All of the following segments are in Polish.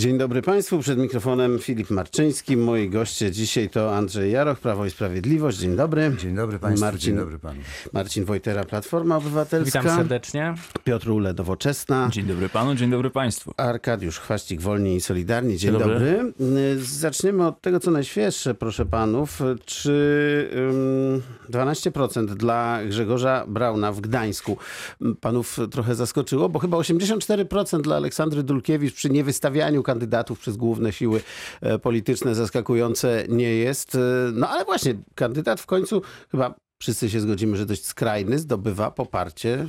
Dzień dobry Państwu, przed mikrofonem Filip Marczyński. Moi goście dzisiaj to Andrzej Jaroch, Prawo i Sprawiedliwość. Dzień dobry. Dzień dobry Państwu, Marcin, dzień dobry Panu. Marcin Wojtera, Platforma Obywatelska. Witam serdecznie. Piotr Ule, Nowoczesna. Dzień dobry panu, dzień dobry państwu. Arkadiusz Chwaścik, Wolni i Solidarni. Dzień, Dzień dobry. dobry. Zaczniemy od tego, co najświeższe, proszę panów. Czy ym, 12% dla Grzegorza Brauna w Gdańsku panów trochę zaskoczyło? Bo chyba 84% dla Aleksandry Dulkiewicz przy niewystawianiu kandydatów przez główne siły e, polityczne zaskakujące nie jest. Y, No ale właśnie, kandydat w końcu chyba wszyscy się zgodzimy, że dość skrajny, zdobywa poparcie, y,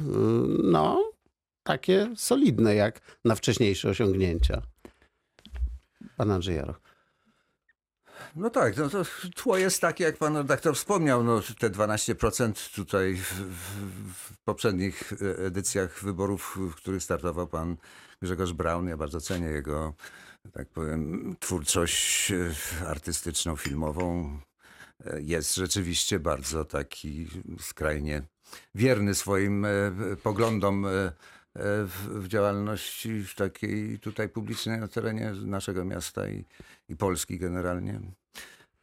no, takie solidne jak na wcześniejsze osiągnięcia. Pan Andrzej Jaroch. No tak, no to tło jest takie, jak Pan redaktor wspomniał, no te 12% tutaj w, w, w poprzednich e, edycjach wyborów, w których startował Pan Grzegorz Braun. Ja bardzo cenię jego, tak powiem, twórczość e, artystyczną, filmową. E, Jest rzeczywiście bardzo taki skrajnie wierny swoim e, poglądom w, działalności takiej tutaj publicznej na terenie naszego miasta i, i Polski generalnie.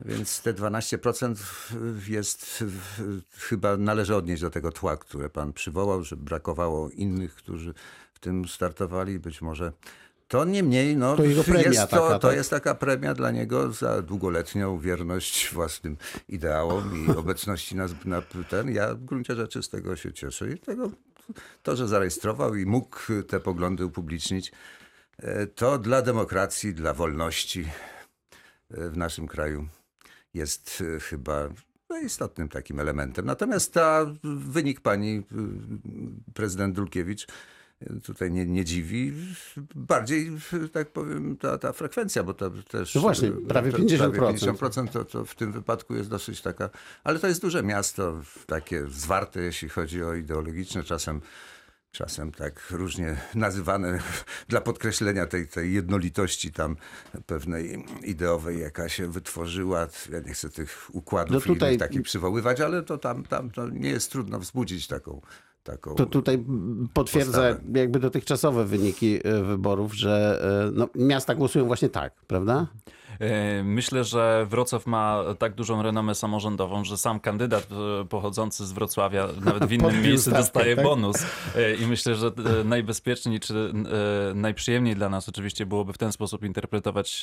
Więc te 12% jest chyba należy odnieść do tego tła, które pan przywołał, że brakowało innych, którzy w tym startowali. Być może to niemniej, no, To jego premia jest, to, taka, to tak? jest taka premia dla niego za długoletnią wierność własnym ideałom i obecności na, na ten. Ja w gruncie rzeczy z tego się cieszę i tego, to, że zarejestrował i mógł te poglądy upublicznić, e, to dla demokracji, dla wolności e, w naszym kraju jest e, chyba no, istotnym takim elementem. Natomiast ta wynik pani prezydent Dulkiewicz tutaj nie, nie dziwi. Bardziej, tak powiem, ta, ta frekwencja, bo to też... No właśnie, y, prawie to- 50%. Prawie 50% to, to w tym wypadku jest dosyć taka... Ale to jest duże miasto, takie zwarte, jeśli chodzi o ideologiczne, czasem czasem tak różnie nazywane dla podkreślenia tej, tej jednolitości tam pewnej ideowej, jaka się wytworzyła. Ja nie chcę tych układów No tutaj- takich przywoływać, ale to tam, tam to nie jest trudno wzbudzić taką, taką To tutaj potwierdza Postawę. jakby dotychczasowe wyniki e, wyborów, że e, no, miasta głosują właśnie tak, prawda? Myślę, że Wrocław ma tak dużą renomę samorządową, że sam kandydat e, pochodzący z Wrocławia nawet w innym miejscu stawkę, dostaje tak? bonus. E, I myślę, że e, najbezpieczniej czy najprzyjemniej dla nas oczywiście byłoby w ten sposób interpretować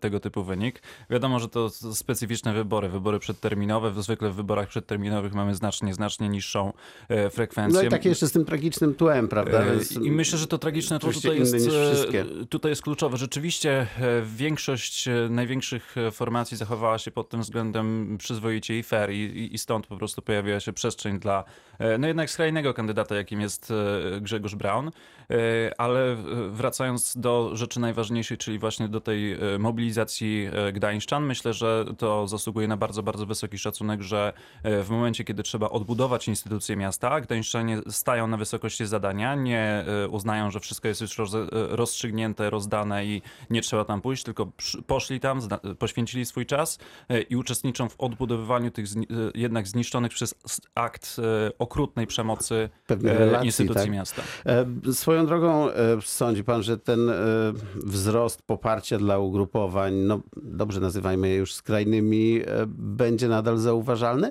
tego typu wynik. Wiadomo, że to specyficzne wybory, wybory przedterminowe. Zwykle w wyborach przedterminowych mamy znacznie, znacznie niższą frekwencję. No i takie jeszcze z tym tragicznym tłem, prawda? Więc- I myślę, że to tragiczne to tutaj jest, tutaj jest kluczowe. Rzeczywiście większość największych e, formacji zachowała się pod tym względem przyzwoicie i fair i- i, stąd po prostu pojawiła się przestrzeń dla e, no jednak skrajnego kandydata, jakim jest e, Grzegorz Braun. E, Ale wracając do rzeczy najważniejszej, czyli właśnie do tej mobilizacji gdańszczan, myślę, że to zasługuje na bardzo, bardzo wysoki szacunek, że w momencie, kiedy trzeba odbudować instytucje miasta, gdańszczanie stają na wysokości zadania, nie uznają, że wszystko jest już roz, rozstrzygnięte, rozdane i nie trzeba tam pójść, tylko poszli tam, poświęcili swój czas e, i uczestniczą w odbudowywaniu tych e, jednak zniszczonych przez akt e, okrutnej przemocy relacji, instytucji tak? miasta. Swoją drogą sądzi pan, że ten wzrost poparcia dla ugrupowań, no dobrze nazywajmy je już skrajnymi, będzie nadal zauważalny?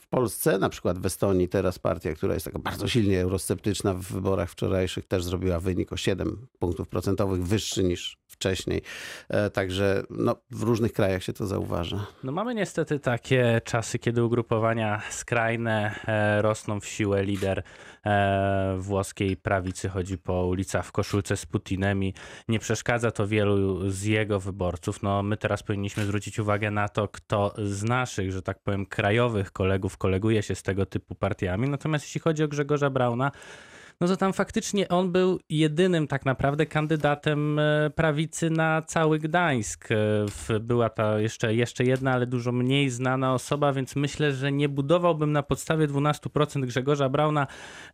W Polsce, na przykład w Estonii, teraz partia, która jest taka bardzo silnie eurosceptyczna w wyborach wczorajszych, też zrobiła wynik o 7 punktów procentowych wyższy niż wcześniej. E, Także no, w różnych krajach się to zauważa. No mamy niestety takie czasy, kiedy ugrupowania skrajne e, rosną w siłę. Lider e, włoskiej prawicy chodzi po ulicach w koszulce z Putinem i nie przeszkadza to wielu z jego wyborców. No my teraz powinniśmy zwrócić uwagę na to, kto z naszych, że tak powiem, krajowych kolegów koleguje się z tego typu partiami. Natomiast jeśli chodzi o Grzegorza Brauna, no to tam faktycznie on był jedynym tak naprawdę kandydatem e, prawicy na cały Gdańsk. E, Była ta jeszcze, jeszcze jedna, ale dużo mniej znana osoba, więc myślę, że nie budowałbym na podstawie 12% Grzegorza Brauna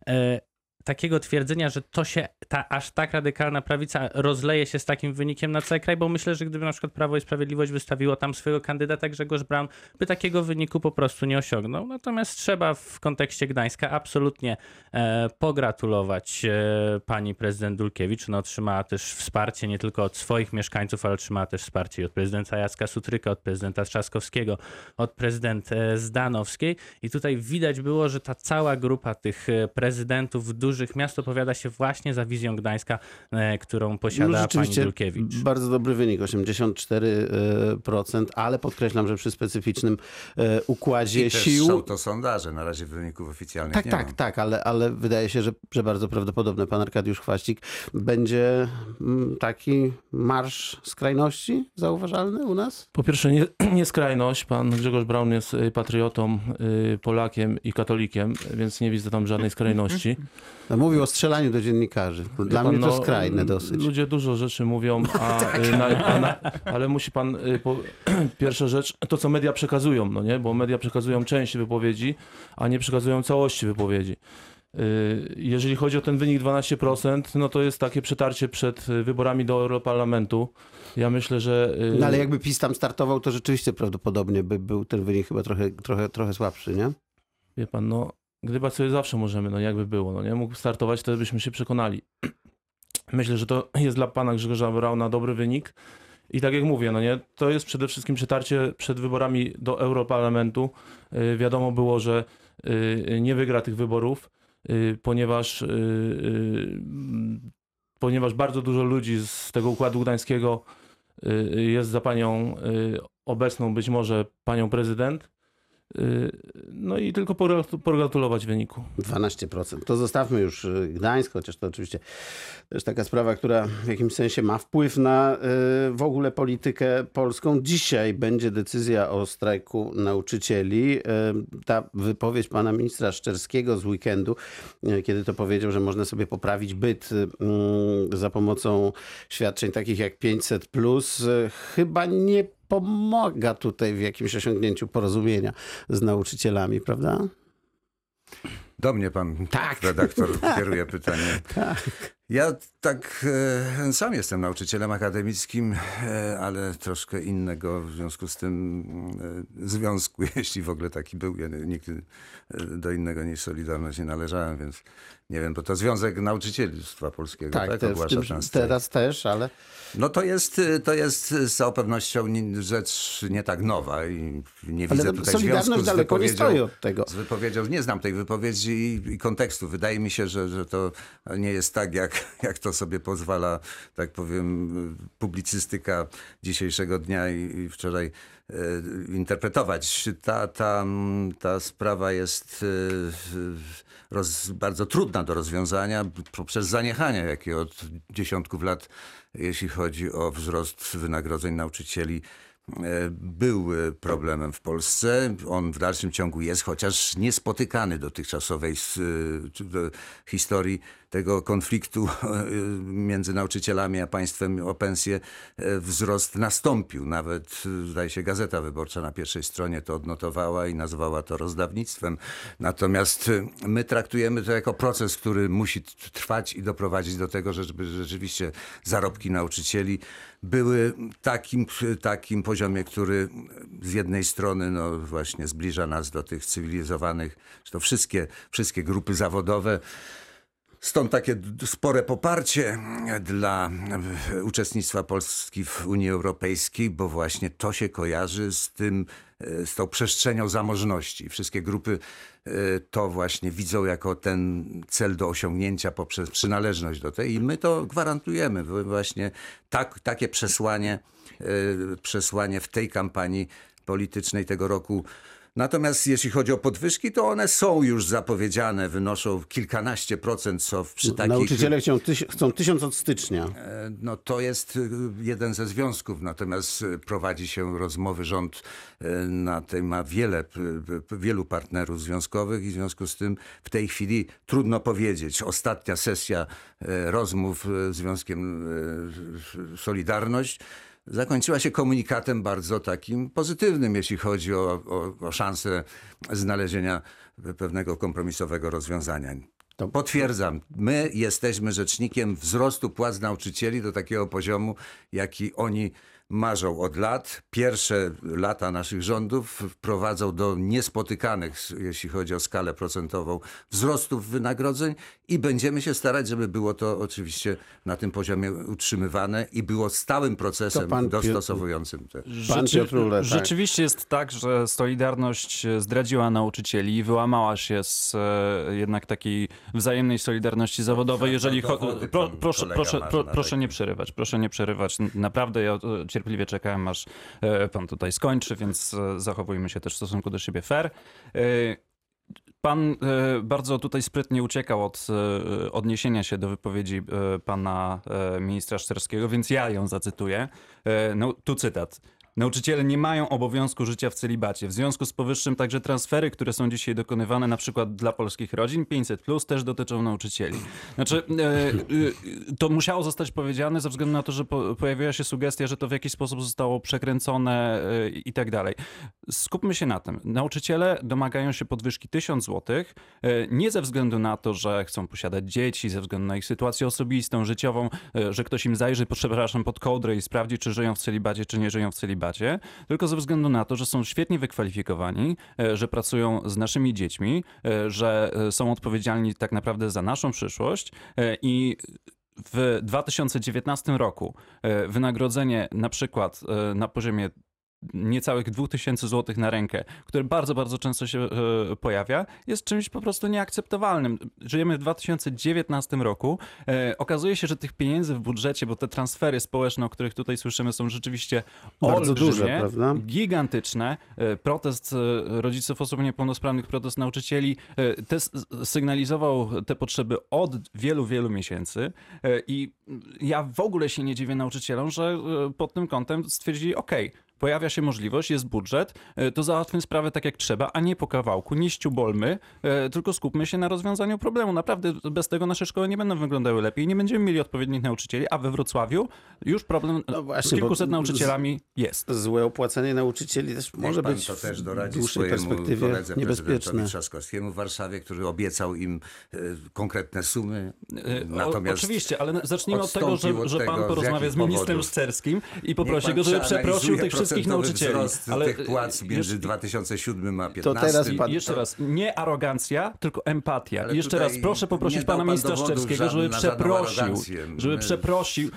e, takiego twierdzenia, że to się, ta aż tak radykalna prawica rozleje się z takim wynikiem na cały kraj, bo myślę, że gdyby na przykład Prawo i Sprawiedliwość wystawiło tam swojego kandydata Grzegorz Braun, by takiego wyniku po prostu nie osiągnął. Natomiast trzeba w kontekście Gdańska absolutnie e, pogratulować e, pani prezydent Dulkiewicz. No, otrzymała też wsparcie nie tylko od swoich mieszkańców, ale otrzymała też wsparcie i od prezydenta Jacka Sutryka, od prezydenta Trzaskowskiego, od prezydent e, Zdanowskiej. I tutaj widać było, że ta cała grupa tych e, prezydentów dużych miast opowiada się właśnie za wizją Gdańska, e, którą posiada pani No, rzeczywiście Dulkiewicz. Bardzo dobry wynik, 84%, ale podkreślam, że przy specyficznym e, układzie I też sił. są to sondaże, na razie wyników oficjalnych Tak, nie tak, ma. tak, ale, ale wydaje się, że, że bardzo prawdopodobne pan Arkadiusz Chwaścik będzie mm, taki marsz skrajności zauważalny u nas? Po pierwsze, nie, nie skrajność. Pan Grzegorz Braun jest y, patriotą, y, Polakiem i katolikiem, więc nie widzę tam żadnej skrajności. No, Mówił o strzelaniu do dziennikarzy. Dla pan, mnie to no, skrajne dosyć. Ludzie dużo rzeczy mówią, a, y, na, a na, ale musi pan, y, po, pierwsza rzecz, to co media przekazują, no nie? Bo media przekazują część wypowiedzi, a nie przekazują całości wypowiedzi. Y, Jeżeli chodzi o ten wynik 12%, no to jest takie przetarcie przed wyborami do Europarlamentu. Ja myślę, że... No ale jakby PiS tam startował, to rzeczywiście prawdopodobnie by był ten wynik chyba trochę, trochę, trochę słabszy, nie? Wie pan, no, gdybać sobie zawsze możemy, no jakby było, no nie? Mógł startować, wtedy byśmy się przekonali. Myślę, że to jest dla pana Grzegorza Brauna dobry wynik. I tak jak mówię, no nie, to jest przede wszystkim przetarcie przed wyborami do Europarlamentu. Yy, wiadomo było, że yy, nie wygra tych wyborów, yy, ponieważ, yy, yy, ponieważ bardzo dużo ludzi z tego układu gdańskiego yy, jest za panią obecną, być może panią prezydent. No i tylko pogratu- pogratulować wyniku. 12%. To zostawmy już y, Gdańsk, chociaż to oczywiście też taka sprawa, która w jakimś sensie ma wpływ na y, w ogóle politykę polską. Dzisiaj będzie decyzja o strajku nauczycieli. Y, Ta wypowiedź pana ministra Szczerskiego z weekendu, kiedy to powiedział, że można sobie poprawić byt mm, za pomocą świadczeń takich jak 500, y, chyba nie pomaga tutaj w jakimś osiągnięciu porozumienia z nauczycielami, prawda? Do mnie pan Tak. redaktor kieruje pytanie. Tak. Ja tak e, sam jestem nauczycielem akademickim, e, ale troszkę innego w związku z tym e, związku, jeśli w ogóle taki był. Ja nigdy e, do innego niż Solidarność nie należałem, więc nie wiem, bo to Związek Nauczycielstwa Polskiego, tak, Tak, te, ogłasza tym, ten strajk. teraz też, ale No to jest, to jest z całą pewnością nie- rzecz nie tak nowa i nie widzę ale tutaj Solidarność związku z nie wypowiedzią. stoi od tego. Z wypowiedzią, nie znam tej wypowiedzi i, i kontekstu. Wydaje mi się, że, że to nie jest tak, jak, jak to sobie pozwala, tak powiem, publicystyka dzisiejszego dnia i, i wczoraj interpretować. Ta, ta, ta sprawa jest e, roz, bardzo trudna do rozwiązania poprzez zaniechania, jakie od dziesiątków lat, jeśli chodzi o wzrost wynagrodzeń nauczycieli, e, był e, problemem w Polsce. On w dalszym ciągu jest, chociaż niespotykany dotychczasowej e, historii tego konfliktu między nauczycielami a państwem o pensję e, wzrost nastąpił. Nawet, e, zdaje się, Gazeta Wyborcza na pierwszej stronie to odnotowała i nazwała to rozdawnictwem. Natomiast e, my traktujemy to jako proces, który musi trwać i doprowadzić do tego, żeby rzeczywiście zarobki nauczycieli były takim, takim poziomie, który z jednej strony no właśnie zbliża nas do tych cywilizowanych, że to wszystkie, wszystkie grupy zawodowe Stąd takie spore poparcie dla e, uczestnictwa Polski w Unii Europejskiej, bo właśnie to się kojarzy z tym, e, z tą przestrzenią zamożności. Wszystkie grupy e, to właśnie widzą jako ten cel do osiągnięcia poprzez przynależność do tej i my to gwarantujemy. Właśnie tak, takie przesłanie, przesłanie w tej kampanii politycznej tego roku Natomiast jeśli chodzi o podwyżki, to one są już zapowiedziane, wynoszą kilkanaście procent, co w- przy takich... Nauczyciele chcą, tyś, chcą tysiąc od stycznia. E, No to jest y, jeden ze związków, natomiast y, prowadzi się rozmowy, rząd y, na tej ma wiele, wielu partnerów związkowych i w związku z tym w tej chwili trudno powiedzieć. Ostatnia sesja rozmów z Związkiem Solidarność zakończyła się komunikatem bardzo takim pozytywnym, jeśli chodzi o, o, o szansę znalezienia pewnego kompromisowego rozwiązania. To- Potwierdzam, my jesteśmy rzecznikiem wzrostu płac nauczycieli do takiego poziomu, jaki oni marzą od lat. Pierwsze lata naszych rządów wprowadzą do niespotykanych, jeśli chodzi o skalę procentową, wzrostów wynagrodzeń i będziemy się starać, żeby było to oczywiście na tym poziomie utrzymywane i było stałym procesem dostosowującym te. Pan Piotr tak. Rzeczywiście jest tak, że Solidarność zdradziła nauczycieli i wyłamała się z e, jednak takiej wzajemnej solidarności zawodowej. Jeżeli cho- dowody pro, proszę, proszę, proszę takie. nie przerywać, proszę nie przerywać. Naprawdę ja e, cierpliwie czekałem, aż e, pan tutaj skończy, więc e, zachowujmy się też w stosunku do siebie fair. E, Pan bardzo tutaj sprytnie uciekał od odniesienia się do wypowiedzi pana ministra Szczerskiego, więc ja ją zacytuję. No, tu cytat. Nauczyciele nie mają obowiązku życia w celibacie. W związku z powyższym także transfery, które są dzisiaj dokonywane na przykład dla polskich rodzin, 500 plus też dotyczą nauczycieli. Znaczy, e, e, to musiało zostać powiedziane ze względu na to, że po, pojawiła się sugestia, że to w jakiś sposób zostało przekręcone e, i tak dalej. Skupmy się na tym. Nauczyciele domagają się podwyżki 1000 zł, nie ze względu na to, że chcą posiadać dzieci, ze względu na ich sytuację osobistą, życiową, że ktoś im zajrzy, przepraszam, pod kołdrę i sprawdzi, czy żyją w celibacie, czy nie żyją w celibacie, tylko ze względu na to, że są świetnie wykwalifikowani, e, że pracują z naszymi dziećmi, e, że e, są odpowiedzialni tak naprawdę za naszą przyszłość i w 2019 roku wynagrodzenie na przykład na poziomie niecałych 2000 zł na rękę, które bardzo, bardzo często się e, pojawia, jest czymś po prostu nieakceptowalnym. Żyjemy w 2019 roku. E, okazuje się, że tych pieniędzy w budżecie, bo te transfery społeczne, o których tutaj słyszymy, są rzeczywiście Bardzo duże, prawda? gigantyczne. E, Protest rodziców osób niepełnosprawnych, protest nauczycieli te sygnalizował te potrzeby od wielu, wielu miesięcy i ja w ogóle się nie dziwię nauczycielom, że pod tym kątem stwierdzili, ok, pojawia się możliwość, jest budżet, e, to załatwmy sprawę tak jak trzeba, a nie po kawałku, nie ściubolmy, e, tylko skupmy się na rozwiązaniu problemu. Naprawdę bez tego nasze szkoły nie będą wyglądały lepiej, nie będziemy mieli odpowiednich nauczycieli, a we Wrocławiu już problem No z właśnie, bo kilkuset z- nauczycielami jest. Złe opłacenie nauczycieli też może Niech być to też w doradzi dłuższej swojemu perspektywie koledze niebezpieczne. prezydentowi Trzaskowskiemu w Warszawie, który obiecał im e, konkretne sumy. Natomiast o, oczywiście, ale zacznijmy od tego, że, od że pan z porozmawia z ministrem. Szczerskim i poprosi go, żeby przeprosił tych wszystkich procentowy nauczycieli. wzrost Ale tych płac e, między jeszcze- 2007 a To 2015. teraz i pan- jeszcze raz, nie arogancja, tylko empatia. Ale I jeszcze raz proszę poprosić pana pan ministra Szczerskiego, żeby przeprosił. Żeby przeprosił.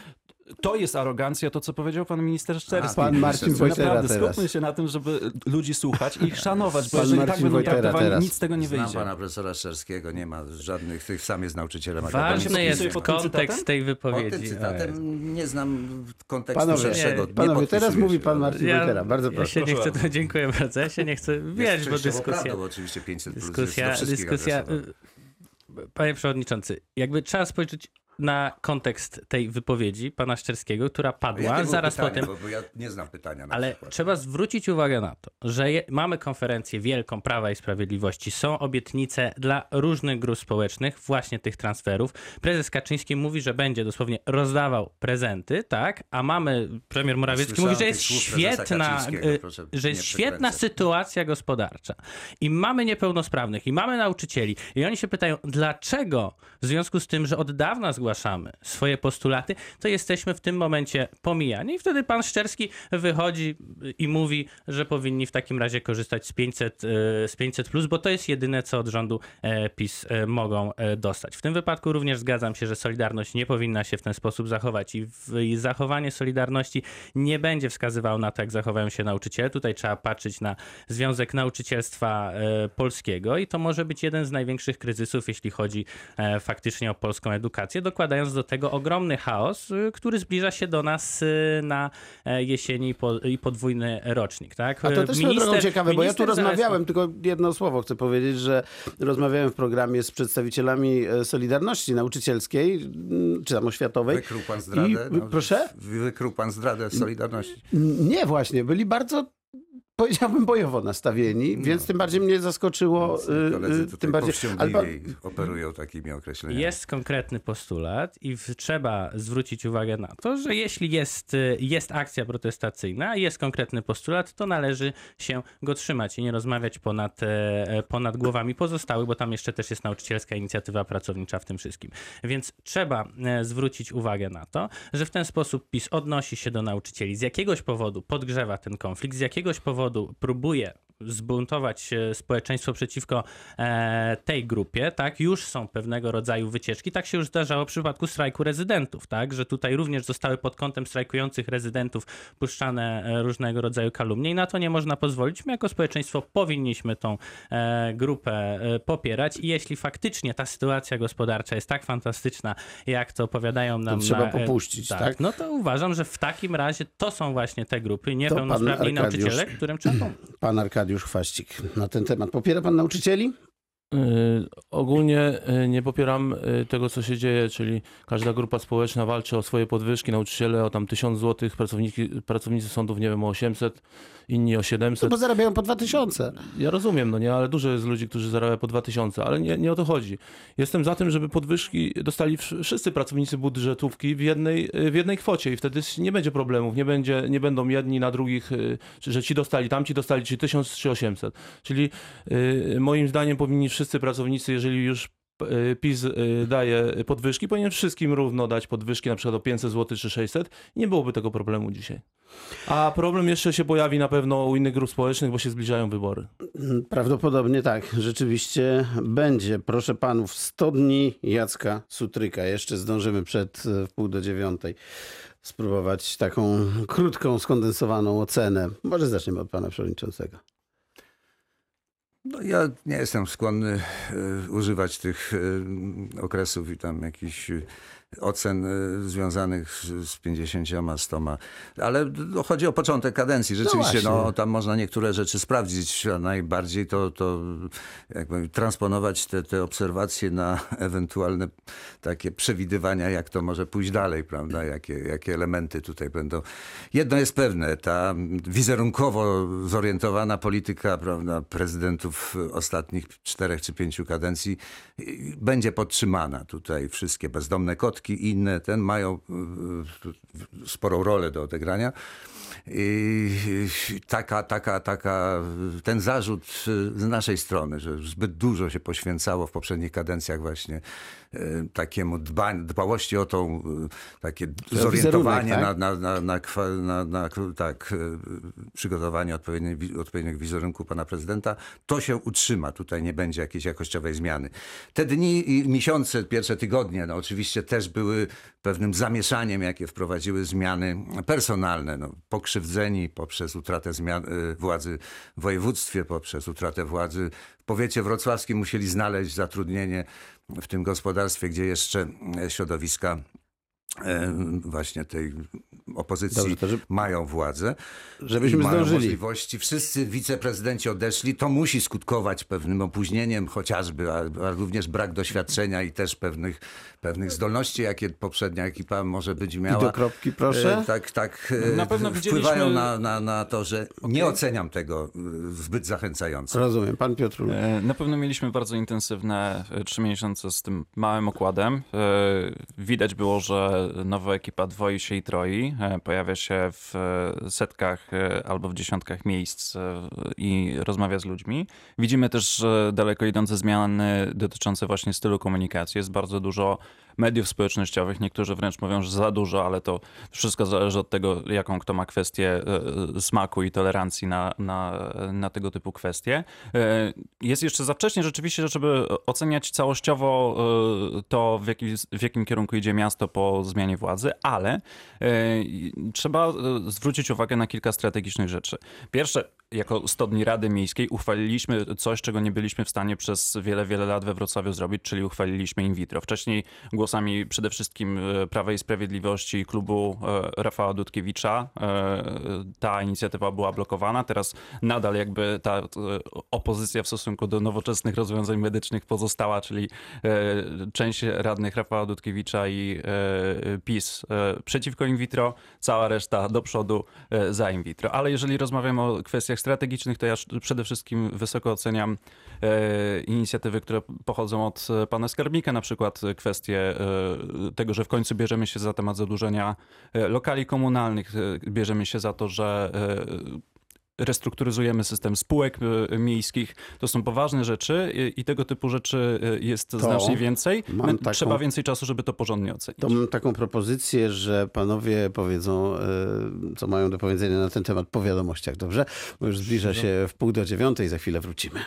To jest arogancja, to co powiedział pan minister Szczerski. pan Marcin Wojtera Naprawdę, teraz. skupmy się na tym, żeby ludzi słuchać i ich szanować, bo Pan jeżeli tak Marcin będą Wojtera traktowani, teraz. nic z tego nie Znam wyjdzie. pana profesora Szczerskiego, nie ma żadnych tych, sam jest nauczycielem Ważny jest kontekst tej Pod tym wypowiedzi. cytatem nie znam kontekstu Panowie, szerszego. nie Panowie, teraz podpisuję mówi pan Marcin Wojtera. Bardzo ja proszę. się nie chcę, bardzo. dziękuję bardzo, ja się nie chcę wijać, bo dyskusja... prawdą, bo oczywiście 500 plus Dyskusja, jest do wszystkich dyskusja. Panie przewodniczący, jakby trzeba spojrzeć na kontekst tej wypowiedzi pana Szczerskiego, która padła było zaraz pytanie? potem. Bo, bo ja nie znam pytania na Ale przykład. trzeba zwrócić uwagę na to, że je, mamy konferencję wielką Prawa i Sprawiedliwości. Są obietnice dla różnych grup społecznych, właśnie tych transferów. Prezes Kaczyński mówi, że będzie dosłownie rozdawał prezenty, tak? A mamy, premier Morawiecki Słyszałem mówi, że tych jest słów prezesa świetna, y, proszę że jest świetna sytuacja gospodarcza. I mamy niepełnosprawnych, i mamy nauczycieli. I oni się pytają, dlaczego w związku z tym, że od dawna zgłaszamy swoje postulaty, to jesteśmy w tym momencie pomijani. I wtedy pan Szczerski wychodzi i mówi, że powinni w takim razie korzystać z 500, e, z 500 plus, bo to jest jedyne, co od rządu e, PiS e, mogą dostać. W tym wypadku również zgadzam się, że Solidarność nie powinna się w ten sposób zachować i, w, i zachowanie Solidarności nie będzie wskazywało na to, jak zachowają się nauczyciele. Tutaj trzeba patrzeć na Związek Nauczycielstwa Polskiego i to może być jeden z największych kryzysów, jeśli chodzi faktycznie o polską edukację, dokładając do tego ogromny chaos, y, który zbliża się do nas y, na e, jesieni i, po, i podwójny rocznik. Tak? A to też swoją drogą ciekawe, bo ja tu minister rozmawiałem, tylko jedno słowo chcę powiedzieć, że rozmawiałem w programie z przedstawicielami e, Solidarności Nauczycielskiej, m, czy tam oświatowej. Wykrył pan zdradę? I, No, proszę? Wykrył pan zdradę Solidarności. Nie, właśnie, byli bardzo powiedziałbym bojowo nastawieni, więc tym bardziej mnie zaskoczyło. y, Koledzy y, tutaj tym bardziej. Powściągliwiej operują takimi określeniami. Jest konkretny postulat i w, trzeba zwrócić uwagę na to, że jeśli jest, y, jest akcja protestacyjna, jest konkretny postulat, to należy się go trzymać i nie rozmawiać ponad, e, ponad głowami pozostałych, bo tam jeszcze też jest nauczycielska inicjatywa pracownicza w tym wszystkim. Więc trzeba e, zwrócić uwagę na to, że w ten sposób PiS odnosi się do nauczycieli. Z jakiegoś powodu podgrzewa ten konflikt, z jakiegoś powodu próbuje zbuntować e, społeczeństwo przeciwko e, tej grupie, tak, już są pewnego rodzaju wycieczki. Tak się już zdarzało w przypadku strajku rezydentów, tak, że tutaj również zostały pod kątem strajkujących rezydentów puszczane e, różnego rodzaju kalumnie i na to nie można pozwolić. My jako społeczeństwo powinniśmy tą grupę popierać i jeśli faktycznie ta sytuacja gospodarcza jest tak fantastyczna, jak to opowiadają nam... trzeba na, popuścić, tak? No to uważam, że w takim razie to są właśnie te grupy pan niepełnosprawni Arkadiusz- nauczyciele, którym trzeba pan Arkadiusz Chwaścik na ten temat. Popiera pan nauczycieli? Y, Ogólnie y, nie popieram y, tego, co się dzieje, czyli każda grupa społeczna walczy o swoje podwyżki, nauczyciele o tam 1000 zł, pracownicy, pracownicy sądów nie wiem o 800, inni o No 700. bo zarabiają po 2000. Ja rozumiem, no nie, ale dużo jest ludzi, którzy zarabiają po 2000, ale nie, nie o to chodzi. Jestem za tym, żeby podwyżki dostali wsz- wszyscy pracownicy budżetówki w jednej, w jednej kwocie i wtedy nie będzie problemów, nie, będzie, nie będą jedni na drugich, że ci dostali, tamci dostali, czy 1000, czy 800. Czyli moim zdaniem powinni wszyscy pracownicy, jeżeli już y, PiS y, daje podwyżki, powinien wszystkim równo dać podwyżki, na przykład o 500 zł czy 600. Nie byłoby tego problemu dzisiaj. A problem jeszcze się pojawi na pewno u innych grup społecznych, bo się zbliżają wybory. Prawdopodobnie tak, rzeczywiście będzie. Proszę panów, 100 dni Jacka Sutryka. Jeszcze zdążymy przed e, wpół do dziewiątej spróbować taką krótką, skondensowaną ocenę. Może zaczniemy od pana przewodniczącego. No, ja nie jestem skłonny e, używać tych e, okresów i tam jakichś e, ocen e, związanych z, z 50, 100. Ale no, chodzi o początek kadencji. Rzeczywiście, właśnie. no, tam można niektóre rzeczy sprawdzić, a najbardziej to, to jakby transponować te, te obserwacje na ewentualne takie przewidywania, jak to może pójść dalej, prawda? Jakie, jakie elementy tutaj będą. Jedno jest pewne, ta wizerunkowo zorientowana polityka, prawda, prezydentów ostatnich czterech czy pięciu kadencji y, będzie podtrzymana. Tutaj wszystkie bezdomne kotki i inne ten mają y, y, sporą rolę do odegrania. I taka, taka, taka, ten zarzut z naszej strony, że zbyt dużo się poświęcało w poprzednich kadencjach właśnie takiemu dbaniu, dbałości o tą, e, takie zorientowanie tak? na, na, na, na, na, tak, e, przygotowanie odpowiedniej, wi- odpowiedniego wizerunku pana prezydenta, to się utrzyma. Tutaj nie będzie jakiejś jakościowej zmiany. Te dni i miesiące, pierwsze tygodnie, no oczywiście też były pewnym zamieszaniem, jakie wprowadziły zmiany personalne. No, pokrzywdzeni poprzez utratę zmian, y, władzy w województwie, poprzez utratę władzy powiecie wrocławskim musieli znaleźć zatrudnienie w tym gospodarstwie, gdzie jeszcze środowiska właśnie tej opozycji Dobrze, to żeby- mają władzę. Żebyśmy mają zdążyli. możliwości. Wszyscy wiceprezydenci odeszli. To musi skutkować pewnym opóźnieniem chociażby, a, a również brak doświadczenia i też pewnych, pewnych zdolności, jakie poprzednia ekipa może być miała. I do kropki proszę. E, Tak, tak. e, Na pewno wpływają widzieliśmy- na, na, na to, że nie oceniam tego e, zbyt zachęcająco. Rozumiem. Pan Piotr. E, Na pewno mieliśmy bardzo intensywne e, trzy miesiące z tym małym okładem. E, Widać było, że nowa ekipa dwoi się i troi. E, Pojawia się w e, setkach e, albo w dziesiątkach miejsc i rozmawia z ludźmi. Widzimy też daleko idące zmiany dotyczące właśnie stylu komunikacji. Jest bardzo dużo mediów społecznościowych. Niektórzy wręcz mówią, że za dużo, ale to wszystko zależy od tego, jaką kto ma kwestię e, smaku i tolerancji na, na, na tego typu kwestie. E, Jest jeszcze za wcześnie rzeczywiście, żeby oceniać całościowo e, to, w, jaki, w jakim kierunku idzie miasto po zmianie władzy, ale e, trzeba e, zwrócić uwagę na kilka strategicznych rzeczy. Pierwsze, jako 100 dni Rady Miejskiej uchwaliliśmy coś, czego nie byliśmy w stanie przez wiele, wiele lat we Wrocławiu zrobić, czyli uchwaliliśmy in vitro. Wcześniej głosami przede wszystkim e, Prawa i Sprawiedliwości klubu e, Rafała Dudkiewicza e, ta inicjatywa była blokowana. Teraz nadal jakby ta opozycja w stosunku do nowoczesnych rozwiązań medycznych pozostała, czyli część radnych Rafała Dudkiewicza i PiS przeciwko in vitro, cała reszta do przodu za in vitro. Ale jeżeli rozmawiamy o kwestiach strategicznych to ja przede wszystkim wysoko oceniam e, inicjatywy, które pochodzą od e, pana skarbnika, na przykład e, kwestie tego, że w końcu bierzemy się za temat zadłużenia lokali komunalnych, bierzemy się za to, że restrukturyzujemy system spółek e, miejskich. To są poważne rzeczy i, i tego typu rzeczy e, jest znacznie więcej. taką- Trzeba więcej czasu, żeby to porządnie ocenić. To mam taką propozycję, że panowie powiedzą, e, co mają do powiedzenia na ten temat po wiadomościach, dobrze? Bo już zbliża się w pół do dziewiątej, za chwilę wrócimy.